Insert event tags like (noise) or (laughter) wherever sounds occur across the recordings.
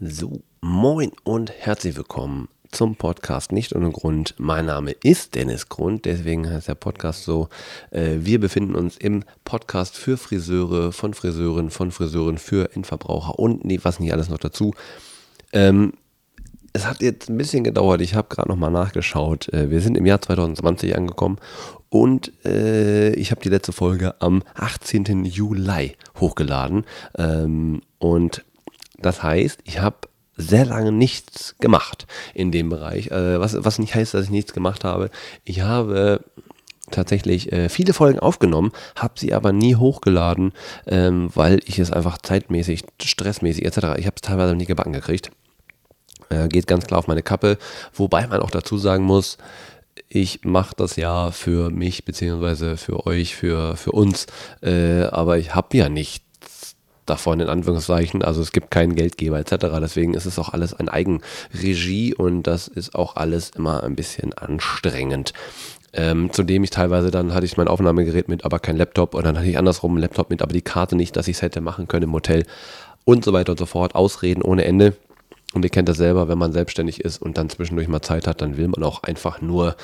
So, moin und herzlich willkommen zum Podcast Nicht ohne Grund. Mein Name ist Dennis Grund, deswegen heißt der Podcast so. Äh, wir befinden uns im Podcast für Friseure, von Friseuren, von Friseuren für Endverbraucher und was nicht alles noch dazu. Ähm, es hat jetzt ein bisschen gedauert, ich habe gerade nochmal nachgeschaut. Äh, wir sind im Jahr 2020 angekommen und äh, ich habe die letzte Folge am 18. Juli hochgeladen. Ähm, und das heißt, ich habe sehr lange nichts gemacht in dem Bereich. Äh, was, was nicht heißt, dass ich nichts gemacht habe. Ich habe tatsächlich äh, viele Folgen aufgenommen, habe sie aber nie hochgeladen, ähm, weil ich es einfach zeitmäßig, stressmäßig etc. Ich habe es teilweise nie gebacken gekriegt. Äh, geht ganz klar auf meine Kappe. Wobei man auch dazu sagen muss, ich mache das ja für mich beziehungsweise für euch, für, für uns, äh, aber ich habe ja nicht davon in Anführungszeichen. Also es gibt keinen Geldgeber etc. Deswegen ist es auch alles ein Eigenregie und das ist auch alles immer ein bisschen anstrengend. Ähm, zudem ich teilweise dann hatte ich mein Aufnahmegerät mit, aber kein Laptop und dann hatte ich andersrum einen Laptop mit, aber die Karte nicht, dass ich es hätte machen können im Hotel und so weiter und so fort. Ausreden ohne Ende. Und ihr kennt das selber, wenn man selbstständig ist und dann zwischendurch mal Zeit hat, dann will man auch einfach nur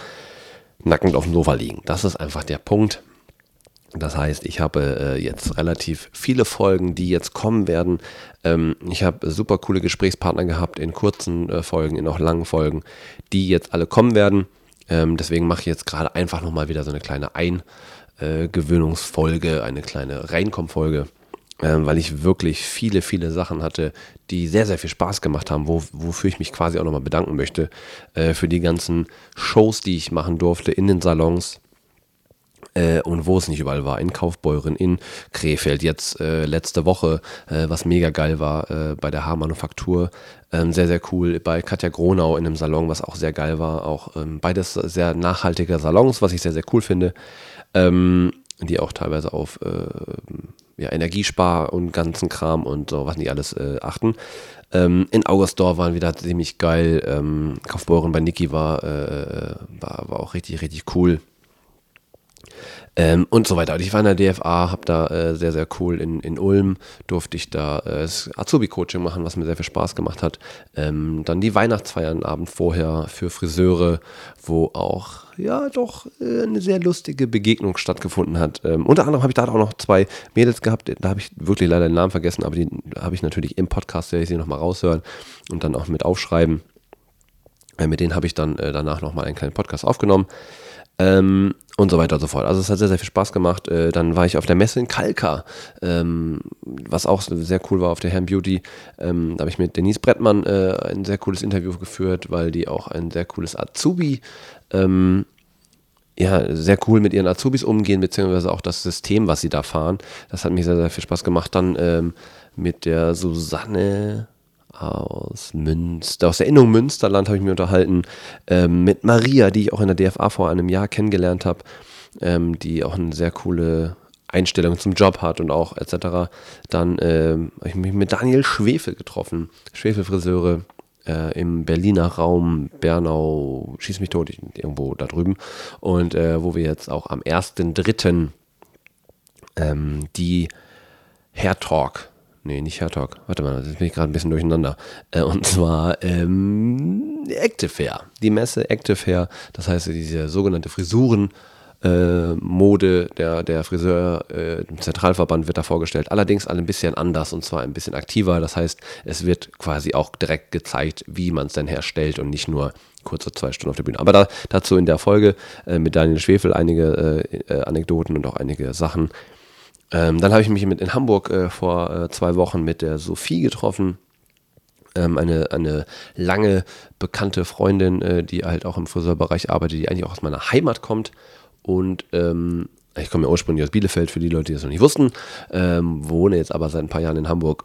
nackend auf dem Sofa liegen. Das ist einfach der Punkt. Das heißt, ich habe äh, jetzt relativ viele Folgen, die jetzt kommen werden. Ähm, ich habe super coole Gesprächspartner gehabt in kurzen äh, Folgen, in auch langen Folgen, die jetzt alle kommen werden. Ähm, deswegen mache ich jetzt gerade einfach nochmal wieder so eine kleine Eingewöhnungsfolge, eine kleine Reinkommfolge, ähm, weil ich wirklich viele, viele Sachen hatte, die sehr, sehr viel Spaß gemacht haben, wo, wofür ich mich quasi auch nochmal bedanken möchte äh, für die ganzen Shows, die ich machen durfte in den Salons äh, und wo es nicht überall war. In Kaufbeuren, in Krefeld, jetzt äh, letzte Woche, äh, was mega geil war, äh, bei der Haarmanufaktur. Ähm, sehr, sehr cool. Bei Katja Gronau in einem Salon, was auch sehr geil war. Auch ähm, beides sehr nachhaltige Salons, was ich sehr, sehr cool finde. Ähm, die auch teilweise auf äh, ja, Energiespar und ganzen Kram und so, was nicht alles äh, achten. Ähm, in Augustdorf waren wieder ziemlich geil. Ähm, Kaufbeuren bei Niki war, äh, war, war auch richtig, richtig cool. Ähm, und so weiter. Ich war in der DFA, habe da äh, sehr, sehr cool in, in Ulm, durfte ich da äh, Azubi-Coaching machen, was mir sehr viel Spaß gemacht hat. Ähm, dann die Weihnachtsfeiern Abend vorher für Friseure, wo auch, ja, doch äh, eine sehr lustige Begegnung stattgefunden hat. Ähm, unter anderem habe ich da auch noch zwei Mädels gehabt, da habe ich wirklich leider den Namen vergessen, aber die habe ich natürlich im Podcast, werde ich sie nochmal raushören und dann auch mit aufschreiben. Äh, mit denen habe ich dann äh, danach nochmal einen kleinen Podcast aufgenommen. Ähm, und so weiter und so fort. Also es hat sehr, sehr viel Spaß gemacht. Äh, dann war ich auf der Messe in Kalka, ähm, was auch sehr cool war auf der Herrn Beauty. Ähm, da habe ich mit Denise Brettmann äh, ein sehr cooles Interview geführt, weil die auch ein sehr cooles Azubi, ähm, ja, sehr cool mit ihren Azubis umgehen, beziehungsweise auch das System, was sie da fahren. Das hat mir sehr, sehr viel Spaß gemacht. Dann ähm, mit der Susanne, aus Münster, aus der Innung Münsterland habe ich mich unterhalten ähm, mit Maria, die ich auch in der DFA vor einem Jahr kennengelernt habe, ähm, die auch eine sehr coole Einstellung zum Job hat und auch etc. Dann ähm, habe ich mich mit Daniel Schwefel getroffen, Schwefelfriseure äh, im Berliner Raum, Bernau, schieß mich tot, irgendwo da drüben. Und äh, wo wir jetzt auch am 1.3. Ähm, die Hair Talk Nee, nicht Talk. Warte mal, das bin ich gerade ein bisschen durcheinander. Äh, und zwar ähm, Active Hair. Die Messe Active Hair. Das heißt, diese sogenannte Frisuren. Äh, Mode der, der Friseur äh, Zentralverband wird da vorgestellt. Allerdings ein bisschen anders und zwar ein bisschen aktiver. Das heißt, es wird quasi auch direkt gezeigt, wie man es denn herstellt und nicht nur kurze zwei Stunden auf der Bühne. Aber da, dazu in der Folge äh, mit Daniel Schwefel einige äh, äh, Anekdoten und auch einige Sachen, ähm, dann habe ich mich mit in Hamburg äh, vor äh, zwei Wochen mit der Sophie getroffen. Ähm, eine, eine lange bekannte Freundin, äh, die halt auch im Friseurbereich arbeitet, die eigentlich auch aus meiner Heimat kommt. Und ähm, ich komme ja ursprünglich aus Bielefeld, für die Leute, die das noch nicht wussten. Ähm, wohne jetzt aber seit ein paar Jahren in Hamburg.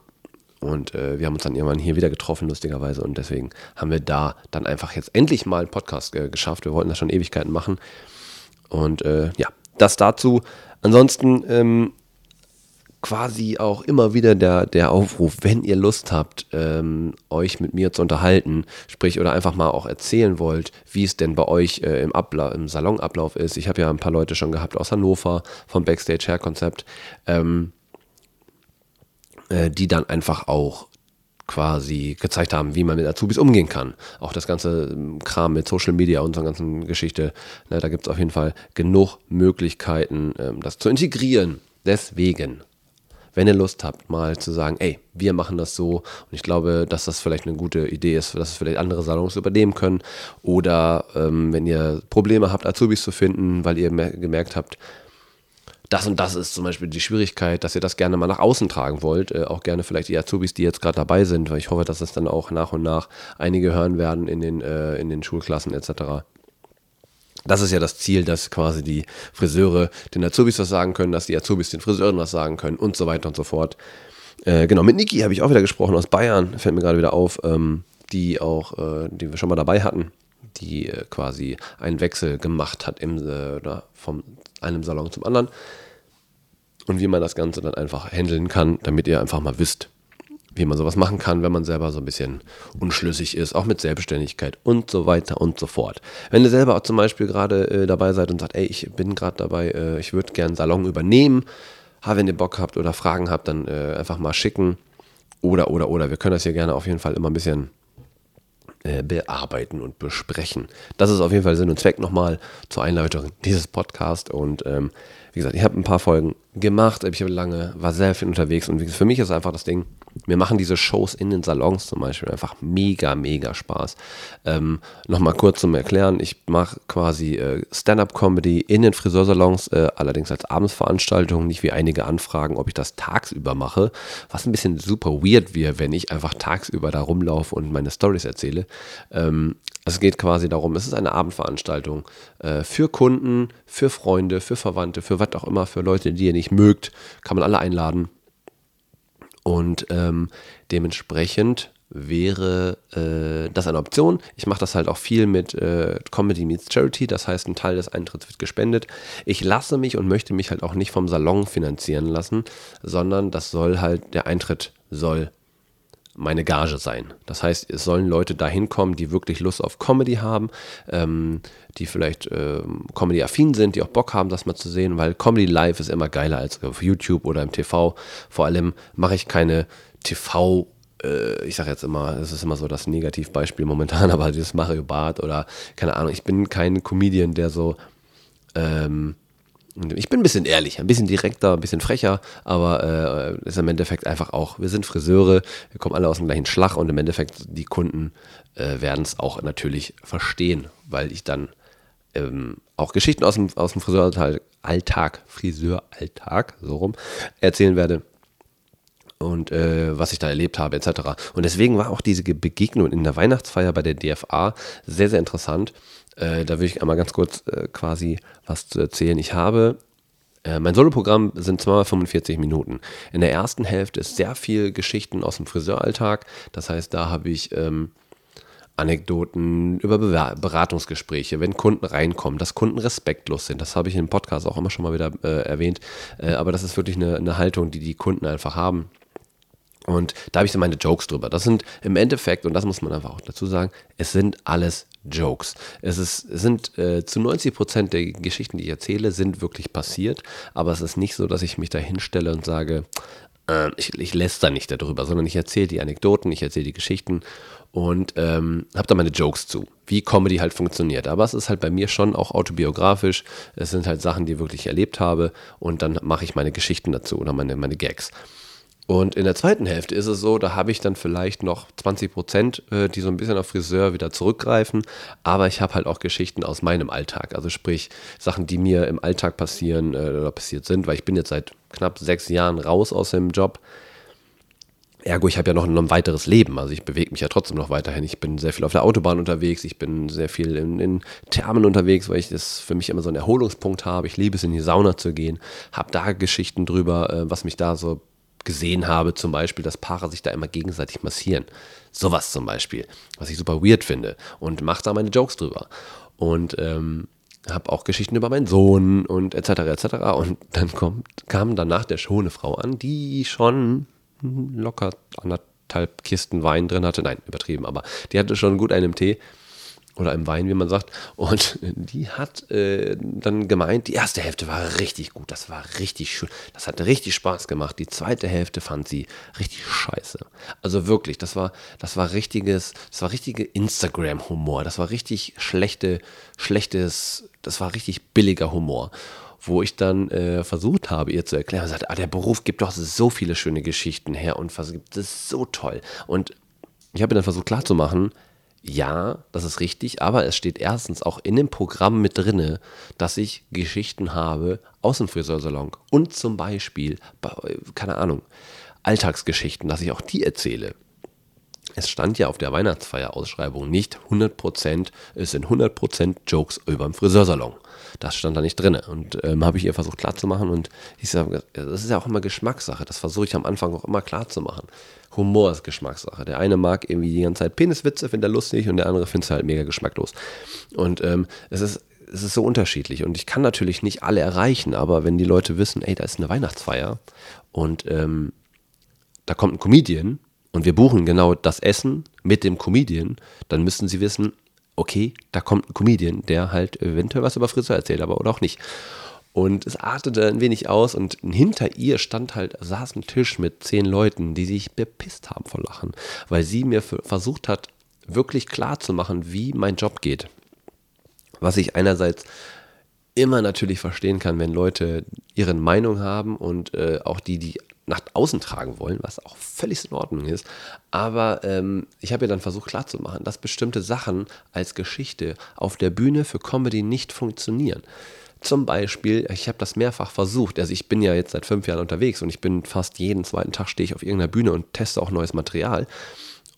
Und äh, wir haben uns dann irgendwann hier wieder getroffen, lustigerweise. Und deswegen haben wir da dann einfach jetzt endlich mal einen Podcast äh, geschafft. Wir wollten das schon Ewigkeiten machen. Und äh, ja, das dazu. Ansonsten ähm, quasi auch immer wieder der, der Aufruf, wenn ihr Lust habt, ähm, euch mit mir zu unterhalten, sprich oder einfach mal auch erzählen wollt, wie es denn bei euch äh, im, Abla im Salonablauf ist. Ich habe ja ein paar Leute schon gehabt aus Hannover vom Backstage Hair Konzept, ähm, äh, die dann einfach auch quasi gezeigt haben, wie man mit Azubis umgehen kann. Auch das ganze ähm, Kram mit Social Media und so einer ganzen Geschichte. Ne, da gibt es auf jeden Fall genug Möglichkeiten, ähm, das zu integrieren. Deswegen, wenn ihr Lust habt, mal zu sagen, ey, wir machen das so und ich glaube, dass das vielleicht eine gute Idee ist, dass es vielleicht andere Salons übernehmen können oder ähm, wenn ihr Probleme habt, Azubis zu finden, weil ihr gemerkt habt, das und das ist zum Beispiel die Schwierigkeit, dass ihr das gerne mal nach außen tragen wollt. Äh, auch gerne vielleicht die Azubis, die jetzt gerade dabei sind, weil ich hoffe, dass es dann auch nach und nach einige hören werden in den, äh, in den Schulklassen etc. Das ist ja das Ziel, dass quasi die Friseure den Azubis was sagen können, dass die Azubis den Friseuren was sagen können und so weiter und so fort. Äh, genau, mit Niki habe ich auch wieder gesprochen aus Bayern, fällt mir gerade wieder auf, ähm, die auch, äh, die wir schon mal dabei hatten, die äh, quasi einen Wechsel gemacht hat im, äh, vom einem Salon zum anderen. Und wie man das Ganze dann einfach handeln kann, damit ihr einfach mal wisst, wie man sowas machen kann, wenn man selber so ein bisschen unschlüssig ist, auch mit Selbstständigkeit und so weiter und so fort. Wenn ihr selber zum Beispiel gerade äh, dabei seid und sagt, ey, ich bin gerade dabei, äh, ich würde gerne Salon übernehmen, ha, wenn ihr Bock habt oder Fragen habt, dann äh, einfach mal schicken. Oder, oder, oder. Wir können das hier gerne auf jeden Fall immer ein bisschen äh, bearbeiten und besprechen. Das ist auf jeden Fall Sinn und Zweck nochmal zur Einleitung dieses Podcasts. Und ähm, wie gesagt, ich habe ein paar Folgen gemacht, ich habe lange, war sehr viel unterwegs und für mich ist einfach das Ding, mir machen diese Shows in den Salons zum Beispiel einfach mega, mega Spaß. Ähm, Nochmal kurz zum Erklären, ich mache quasi äh, Stand-up-Comedy in den Friseursalons, äh, allerdings als Abendsveranstaltung, nicht wie einige anfragen, ob ich das tagsüber mache, was ein bisschen super weird wäre, wenn ich einfach tagsüber da rumlaufe und meine Stories erzähle. Ähm, es geht quasi darum, es ist eine Abendveranstaltung äh, für Kunden, für Freunde, für Verwandte, für was auch immer, für Leute, die ihr nicht mögt, kann man alle einladen. Und ähm, dementsprechend wäre äh, das eine Option. Ich mache das halt auch viel mit äh, Comedy Meets Charity, das heißt, ein Teil des Eintritts wird gespendet. Ich lasse mich und möchte mich halt auch nicht vom Salon finanzieren lassen, sondern das soll halt, der Eintritt soll meine Gage sein. Das heißt, es sollen Leute dahin kommen, die wirklich Lust auf Comedy haben, ähm, die vielleicht ähm, Comedy-affin sind, die auch Bock haben, das mal zu sehen, weil Comedy live ist immer geiler als auf YouTube oder im TV. Vor allem mache ich keine TV- äh, ich sage jetzt immer, es ist immer so das Negativbeispiel momentan, (laughs) aber dieses Mario Bart oder keine Ahnung, ich bin kein Comedian, der so ähm, ich bin ein bisschen ehrlich, ein bisschen direkter, ein bisschen frecher, aber äh, ist im Endeffekt einfach auch, wir sind Friseure, wir kommen alle aus dem gleichen Schlag und im Endeffekt die Kunden äh, werden es auch natürlich verstehen, weil ich dann ähm, auch Geschichten aus dem, aus dem Friseuralltag, Friseuralltag, so rum, erzählen werde und äh, was ich da erlebt habe, etc. Und deswegen war auch diese Begegnung in der Weihnachtsfeier bei der DFA sehr, sehr interessant. Äh, da will ich einmal ganz kurz äh, quasi was zu erzählen. Ich habe äh, mein Soloprogramm sind 245 Minuten. In der ersten Hälfte ist sehr viel Geschichten aus dem Friseuralltag. Das heißt, da habe ich ähm, Anekdoten über Be Beratungsgespräche, wenn Kunden reinkommen, dass Kunden respektlos sind. Das habe ich im Podcast auch immer schon mal wieder äh, erwähnt. Äh, aber das ist wirklich eine, eine Haltung, die die Kunden einfach haben. Und da habe ich so meine Jokes drüber. Das sind im Endeffekt, und das muss man einfach auch dazu sagen, es sind alles Jokes. Es, ist, es sind äh, zu 90 Prozent der Geschichten, die ich erzähle, sind wirklich passiert. Aber es ist nicht so, dass ich mich da hinstelle und sage, äh, ich, ich lässt nicht darüber, sondern ich erzähle die Anekdoten, ich erzähle die Geschichten und ähm, habe da meine Jokes zu, wie Comedy halt funktioniert. Aber es ist halt bei mir schon auch autobiografisch. Es sind halt Sachen, die ich wirklich erlebt habe und dann mache ich meine Geschichten dazu oder meine, meine Gags. Und in der zweiten Hälfte ist es so, da habe ich dann vielleicht noch 20 Prozent, äh, die so ein bisschen auf Friseur wieder zurückgreifen. Aber ich habe halt auch Geschichten aus meinem Alltag. Also sprich Sachen, die mir im Alltag passieren äh, oder passiert sind, weil ich bin jetzt seit knapp sechs Jahren raus aus dem Job. Ergo, ich habe ja noch ein, weiteres Leben. Also ich bewege mich ja trotzdem noch weiterhin. Ich bin sehr viel auf der Autobahn unterwegs. Ich bin sehr viel in, in Thermen unterwegs, weil ich das für mich immer so einen Erholungspunkt habe. Ich liebe es, in die Sauna zu gehen. Habe da Geschichten drüber, äh, was mich da so gesehen habe, zum Beispiel, dass Paare sich da immer gegenseitig massieren. Sowas zum Beispiel, was ich super weird finde und mache da meine Jokes drüber. Und ähm, habe auch Geschichten über meinen Sohn und etc. etc. Und dann kommt, kam danach der schone Frau an, die schon locker anderthalb Kisten Wein drin hatte. Nein, übertrieben, aber die hatte schon gut einen Tee oder im Wein, wie man sagt. Und die hat äh, dann gemeint, die erste Hälfte war richtig gut, das war richtig schön, das hat richtig Spaß gemacht. Die zweite Hälfte fand sie richtig scheiße. Also wirklich, das war, das war richtiges, das war richtige Instagram-Humor, das war richtig schlechte, schlechtes, das war richtig billiger Humor wo ich dann äh, versucht habe, ihr zu erklären, sagt, ah, der Beruf gibt doch so viele schöne Geschichten her und gibt es so toll. Und ich habe dann versucht klarzumachen, ja, das ist richtig, aber es steht erstens auch in dem Programm mit drinne, dass ich Geschichten habe aus dem Friseursalon und zum Beispiel, keine Ahnung, Alltagsgeschichten, dass ich auch die erzähle. Es stand ja auf der Weihnachtsfeier-Ausschreibung nicht 100%, es sind 100% Jokes über dem Friseursalon. Das stand da nicht drin. Und ähm, habe ich ihr versucht klarzumachen. Und ich sage, das ist ja auch immer Geschmackssache. Das versuche ich am Anfang auch immer klarzumachen. Humor ist Geschmackssache. Der eine mag irgendwie die ganze Zeit Peniswitze, findet er lustig und der andere findet es halt mega geschmacklos. Und ähm, es ist es ist so unterschiedlich und ich kann natürlich nicht alle erreichen, aber wenn die Leute wissen, ey, da ist eine Weihnachtsfeier und ähm, da kommt ein Comedian und wir buchen genau das Essen mit dem Comedian, dann müssen sie wissen, okay, da kommt ein Comedian, der halt eventuell was über Friseur erzählt, aber oder auch nicht. Und es artete ein wenig aus und hinter ihr stand halt, saß ein Tisch mit zehn Leuten, die sich bepisst haben vor Lachen, weil sie mir versucht hat, wirklich klar zu machen, wie mein Job geht. Was ich einerseits immer natürlich verstehen kann, wenn Leute ihre Meinung haben und äh, auch die, die nach außen tragen wollen, was auch völlig in Ordnung ist. Aber ähm, ich habe ja dann versucht klarzumachen, dass bestimmte Sachen als Geschichte auf der Bühne für Comedy nicht funktionieren. Zum Beispiel, ich habe das mehrfach versucht. Also ich bin ja jetzt seit fünf Jahren unterwegs und ich bin fast jeden zweiten Tag stehe ich auf irgendeiner Bühne und teste auch neues Material.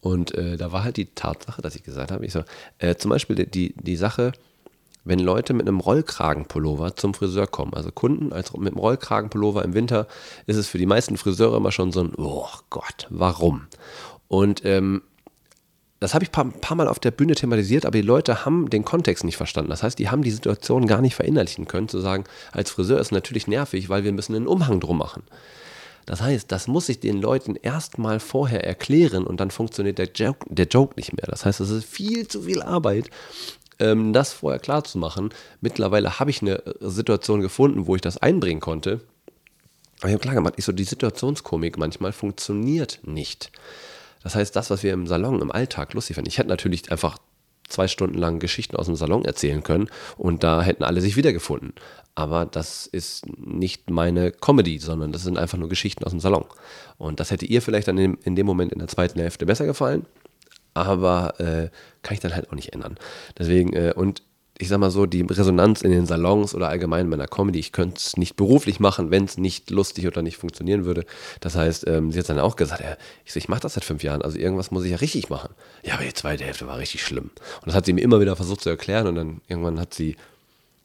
Und äh, da war halt die Tatsache, dass ich gesagt habe, ich so, äh, zum Beispiel die, die Sache, wenn Leute mit einem Rollkragenpullover zum Friseur kommen. Also Kunden als mit einem Rollkragenpullover im Winter ist es für die meisten Friseure immer schon so ein, oh Gott, warum? Und ähm, das habe ich ein paar, paar, Mal auf der Bühne thematisiert, aber die Leute haben den Kontext nicht verstanden. Das heißt, die haben die Situation gar nicht verinnerlichen können, zu sagen, als Friseur ist natürlich nervig, weil wir müssen einen Umhang drum machen. Das heißt, das muss ich den Leuten erstmal vorher erklären und dann funktioniert der Joke, der Joke nicht mehr. Das heißt, es ist viel zu viel Arbeit, ähm, das vorher klar zu machen. Mittlerweile habe ich eine Situation gefunden, wo ich das einbringen konnte. Aber ich habe klar gemacht, ich so, die Situationskomik manchmal funktioniert nicht. Das heißt, das, was wir im Salon, im Alltag lustig finden. Ich hätte natürlich einfach zwei Stunden lang Geschichten aus dem Salon erzählen können und da hätten alle sich wiedergefunden. Aber das ist nicht meine Comedy, sondern das sind einfach nur Geschichten aus dem Salon. Und das hätte ihr vielleicht dann in dem Moment in der zweiten Hälfte besser gefallen aber äh, kann ich dann halt auch nicht ändern. Deswegen, äh, und ich sag mal so, die Resonanz in den Salons oder allgemein in meiner Comedy, ich könnte es nicht beruflich machen, wenn es nicht lustig oder nicht funktionieren würde. Das heißt, ähm, sie hat dann auch gesagt, ja, ich, so, ich mache das seit fünf Jahren, also irgendwas muss ich ja richtig machen. Ja, aber die zweite Hälfte war richtig schlimm. Und das hat sie mir immer wieder versucht zu erklären und dann irgendwann hat sie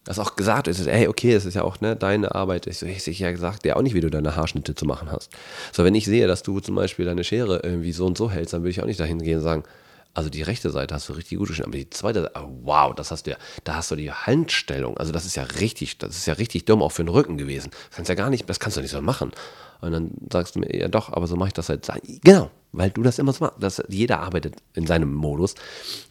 das auch gesagt. So, ey, okay, das ist ja auch ne, deine Arbeit. Ich ich, ich ja gesagt, ja auch nicht, wie du deine Haarschnitte zu machen hast. So, wenn ich sehe, dass du zum Beispiel deine Schere irgendwie so und so hältst, dann würde ich auch nicht dahin gehen und sagen, also die rechte Seite hast du richtig gut geschnitten, aber die zweite Seite, oh wow, das hast du ja, da hast du die Handstellung. Also das ist ja richtig, das ist ja richtig dumm auch für den Rücken gewesen. Das kannst ja gar nicht, das kannst du nicht so machen. Und dann sagst du mir, ja doch, aber so mache ich das halt. Genau, weil du das immer so machst. Das, jeder arbeitet in seinem Modus.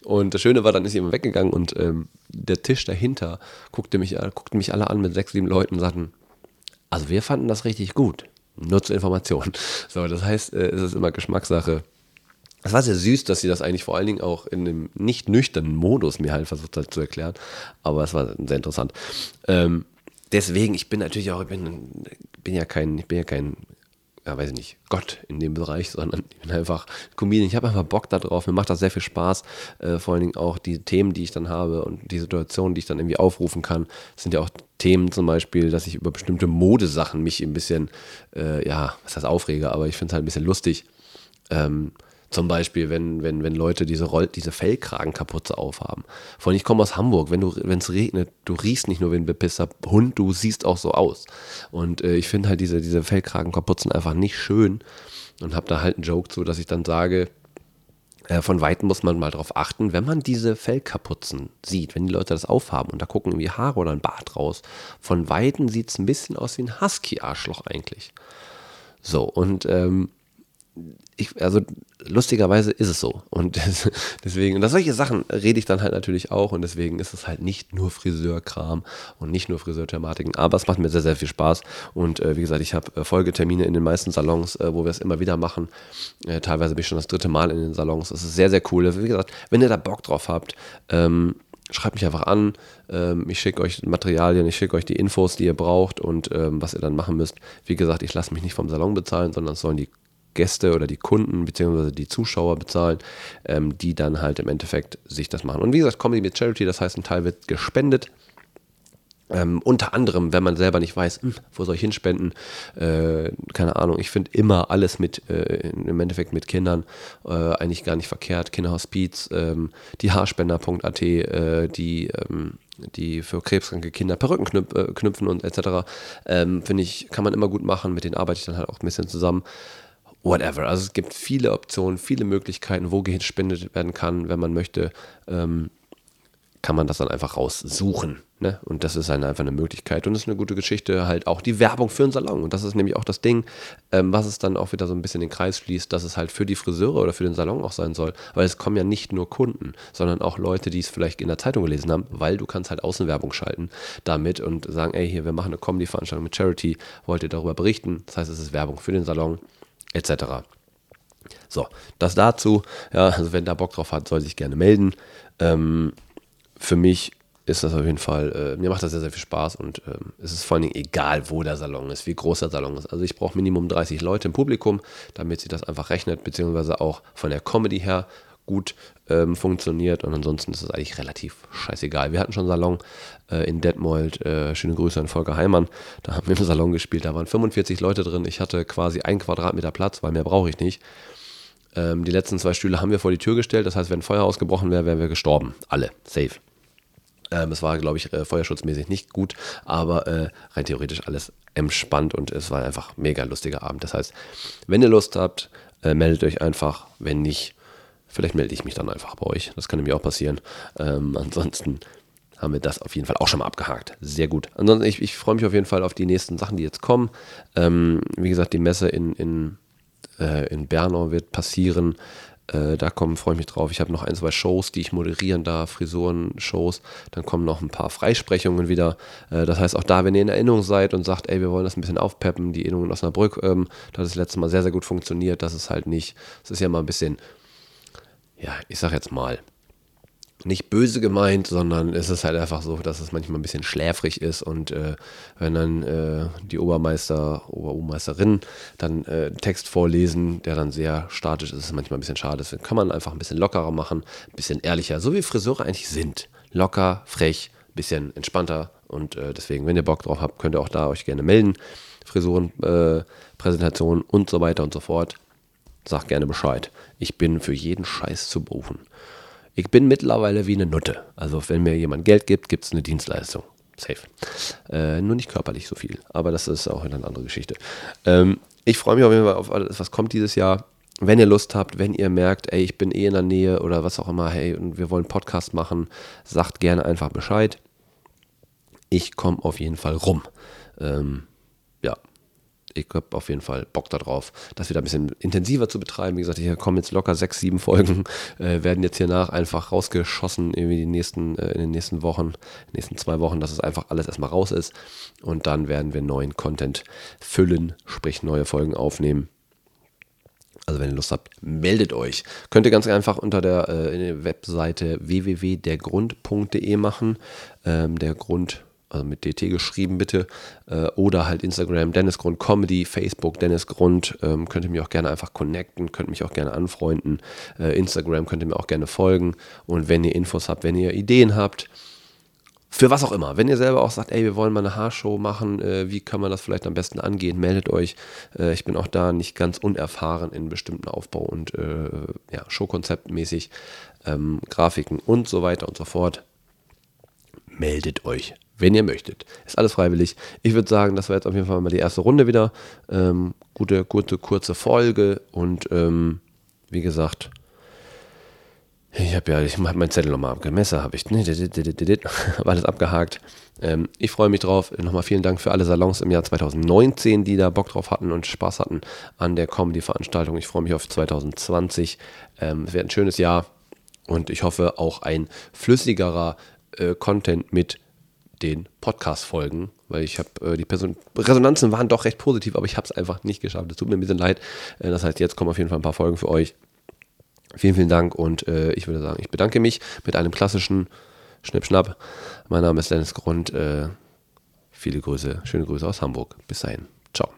Und das Schöne war, dann ist jemand weggegangen und ähm, der Tisch dahinter guckte mich, äh, guckte mich alle an mit sechs, sieben Leuten und sagten, also wir fanden das richtig gut. Nur zur Information. So, das heißt, äh, es ist immer Geschmackssache es war sehr süß, dass sie das eigentlich vor allen Dingen auch in einem nicht nüchternen Modus mir halt versucht hat zu erklären. Aber es war sehr interessant. Ähm, deswegen, ich bin natürlich auch, ich bin, bin ja kein, ich bin ja kein, ja, weiß ich nicht, Gott in dem Bereich, (laughs) sondern ich bin einfach Comedian. Ich habe einfach Bock darauf. Mir macht das sehr viel Spaß. Äh, vor allen Dingen auch die Themen, die ich dann habe und die Situationen, die ich dann irgendwie aufrufen kann, sind ja auch Themen zum Beispiel, dass ich über bestimmte Modesachen mich ein bisschen, äh, ja, was heißt aufrege, aber ich finde es halt ein bisschen lustig. Ähm, zum Beispiel, wenn, wenn, wenn Leute diese, Roll diese Fellkragenkapuze aufhaben. Vor allem, ich komme aus Hamburg, wenn es regnet, du riechst nicht nur wie ein bepisster Hund, du siehst auch so aus. Und äh, ich finde halt diese, diese Fellkragenkapuzen einfach nicht schön und habe da halt einen Joke zu, dass ich dann sage, Äh, von Weitem muss man mal darauf achten, wenn man diese Fellkapuzen sieht, wenn die Leute das aufhaben und da gucken irgendwie Haare oder ein Bart raus. Von Weitem sieht es ein bisschen aus wie ein Husky-Arschloch eigentlich. So, und ähm, ich, also lustigerweise ist es so. Und deswegen, und solche Sachen rede ich dann halt natürlich auch und deswegen ist es halt nicht nur Friseurkram und nicht nur Friseurthematiken, aber es macht mir sehr, sehr viel Spaß. Und äh, wie gesagt, ich habe äh, Folgetermine in den meisten Salons, äh, wo wir es immer wieder machen. Äh, teilweise bin ich schon das dritte Mal in den Salons. Das ist sehr, sehr cool. Wie gesagt, wenn ihr da Bock drauf habt, ähm, schreibt mich einfach an. Ähm, ich schicke euch Materialien, ich schicke euch die Infos, die ihr braucht und ähm, was ihr dann machen müsst. Wie gesagt, ich lasse mich nicht vom Salon bezahlen, sondern es sollen die Gäste oder die Kunden bzw. die Zuschauer bezahlen, ähm, die dann halt im Endeffekt sich das machen. Und wie gesagt, Comedy mit Charity, das heißt, ein Teil wird gespendet. Ähm, unter anderem, wenn man selber nicht weiß, hm, wo soll ich hinspenden, äh, keine Ahnung, ich finde immer alles mit, äh, im Endeffekt mit Kindern äh, eigentlich gar nicht verkehrt. Kinderhospiz, ähm, die Haarspender.at, äh, die, ähm, die für krebskranke Kinder Perücken äh, knüpfen und etc. Ähm, finde ich, kann man immer gut machen, mit denen arbeite ich dann halt auch ein bisschen zusammen whatever. Also es gibt viele Optionen, viele Möglichkeiten, wo gespendet werden kann, wenn man möchte. Ähm, kann man das dann einfach raussuchen. Ne? Und das ist einfach eine Möglichkeit. Und das ist eine gute Geschichte, halt auch die Werbung für einen Salon. Und das ist nämlich auch das Ding, ähm, was es dann auch wieder so ein bisschen den Kreis schließt, dass es halt für die Friseure oder für den Salon auch sein soll. Weil es kommen ja nicht nur Kunden, sondern auch Leute, die es vielleicht in der Zeitung gelesen haben, weil du kannst halt Außenwerbung schalten damit und sagen, ey, hier, wir machen eine Comedy-Veranstaltung mit Charity, wollt ihr darüber berichten? Das heißt, es ist Werbung für den Salon etc. So, das dazu. Ja, also wenn da Bock drauf hat, soll sich gerne melden. Ähm, für mich ist das auf jeden Fall, äh, mir macht das sehr, sehr viel Spaß und ähm, es ist vor allen Dingen egal, wo der Salon ist, wie groß der Salon ist. Also ich brauche Minimum 30 Leute im Publikum, damit sich das einfach rechnet, beziehungsweise auch von der Comedy her gut ähm, funktioniert und ansonsten ist es eigentlich relativ scheißegal. Wir hatten schon einen Salon äh, in Detmold, äh, schöne Grüße an Volker Heimann, da haben wir im Salon gespielt, da waren 45 Leute drin, ich hatte quasi ein Quadratmeter Platz, weil mehr brauche ich nicht. Ähm, die letzten zwei Stühle haben wir vor die Tür gestellt, das heißt, wenn Feuer ausgebrochen wäre, wären wir gestorben, alle, safe. Ähm, es war, glaube ich, äh, feuerschutzmäßig nicht gut, aber äh, rein theoretisch alles entspannt und es war einfach ein mega lustiger Abend. Das heißt, wenn ihr Lust habt, äh, meldet euch einfach, wenn nicht, Vielleicht melde ich mich dann einfach bei euch. Das kann nämlich auch passieren. Ähm, ansonsten haben wir das auf jeden Fall auch schon mal abgehakt. Sehr gut. Ansonsten, ich, ich freue mich auf jeden Fall auf die nächsten Sachen, die jetzt kommen. Ähm, wie gesagt, die Messe in, in, äh, in Bernau wird passieren. Äh, da kommen, freue ich mich drauf. Ich habe noch ein, zwei Shows, die ich moderieren darf, Frisuren-Shows. Dann kommen noch ein paar Freisprechungen wieder. Äh, das heißt, auch da, wenn ihr in Erinnerung seid und sagt, ey, wir wollen das ein bisschen aufpeppen, die Erinnerung in Osnabrück, ähm, das hat das letzte Mal sehr, sehr gut funktioniert. Das ist halt nicht, es ist ja mal ein bisschen ja, ich sag jetzt mal, nicht böse gemeint, sondern es ist halt einfach so, dass es manchmal ein bisschen schläfrig ist und äh, wenn dann äh, die Obermeister, Obermeisterin dann äh, Text vorlesen, der dann sehr statisch ist, ist es manchmal ein bisschen schade. Deswegen kann man einfach ein bisschen lockerer machen, ein bisschen ehrlicher, so wie Friseure eigentlich sind. Locker, frech, ein bisschen entspannter und äh, deswegen, wenn ihr Bock drauf habt, könnt ihr auch da euch gerne melden. Frisuren, äh, und so weiter und so fort. Sag gerne Bescheid. Ich bin für jeden Scheiß zu buchen. Ich bin mittlerweile wie eine Nutte. Also wenn mir jemand Geld gibt, gibt es eine Dienstleistung. Safe. Äh, nur nicht körperlich so viel. Aber das ist auch eine andere Geschichte. Ähm, ich freue mich auf jeden Fall auf alles, was kommt dieses Jahr. Wenn ihr Lust habt, wenn ihr merkt, ey, ich bin eh in der Nähe oder was auch immer, hey, und wir wollen Podcast machen, sagt gerne einfach Bescheid. Ich komme auf jeden Fall rum. Ähm, ja, ich habe auf jeden Fall Bock darauf, das wieder ein bisschen intensiver zu betreiben. Wie gesagt, hier kommen jetzt locker sechs, sieben Folgen, äh, werden jetzt hier nach einfach rausgeschossen irgendwie die nächsten, äh, in den nächsten Wochen, in den nächsten zwei Wochen, dass es einfach alles erstmal raus ist. Und dann werden wir neuen Content füllen, sprich neue Folgen aufnehmen. Also wenn ihr Lust habt, meldet euch. Könnt ihr ganz einfach unter der äh, Webseite www.dergrund.de machen. Ähm, der Grund also mit DT geschrieben bitte, äh, oder halt Instagram Dennis Grund Comedy, Facebook Dennis Grund, ähm, könnt ihr mich auch gerne einfach connecten, könnt mich auch gerne anfreunden, äh, Instagram könnt ihr mir auch gerne folgen und wenn ihr Infos habt, wenn ihr Ideen habt, für was auch immer. Wenn ihr selber auch sagt, ey, wir wollen mal eine Haarshow machen, äh, wie kann man das vielleicht am besten angehen, meldet euch. Äh, ich bin auch da nicht ganz unerfahren in bestimmten Aufbau- und äh, ja, Showkonzeptmäßig, ähm, Grafiken und so weiter und so fort. Meldet euch wenn ihr möchtet. Ist alles freiwillig. Ich würde sagen, das war jetzt auf jeden Fall mal die erste Runde wieder. Ähm, gute, gute, kurze Folge und ähm, wie gesagt, Ich habe ja, ich habe meinen Zettel nochmal abgemessen, habe ich (laughs) hab alles abgehakt. Ähm, ich freue mich drauf. Nochmal vielen Dank für alle Salons im Jahr 2019, die da Bock drauf hatten und Spaß hatten an der Comedy-Veranstaltung. Ich freue mich auf 2020. Ähm, es wird ein schönes Jahr und ich hoffe auch ein flüssigerer äh, Content mit den Podcast-Folgen, weil ich habe äh, die Person Resonanzen waren doch recht positiv, aber ich habe es einfach nicht geschafft. Es tut mir ein bisschen leid. Äh, das heißt, jetzt kommen auf jeden Fall ein paar Folgen für euch. Vielen, vielen Dank und äh, ich würde sagen, ich bedanke mich mit einem klassischen Schnipp-Schnapp. Mein Name ist Dennis Grund. Äh, viele Grüße, schöne Grüße aus Hamburg. Bis dahin. Ciao.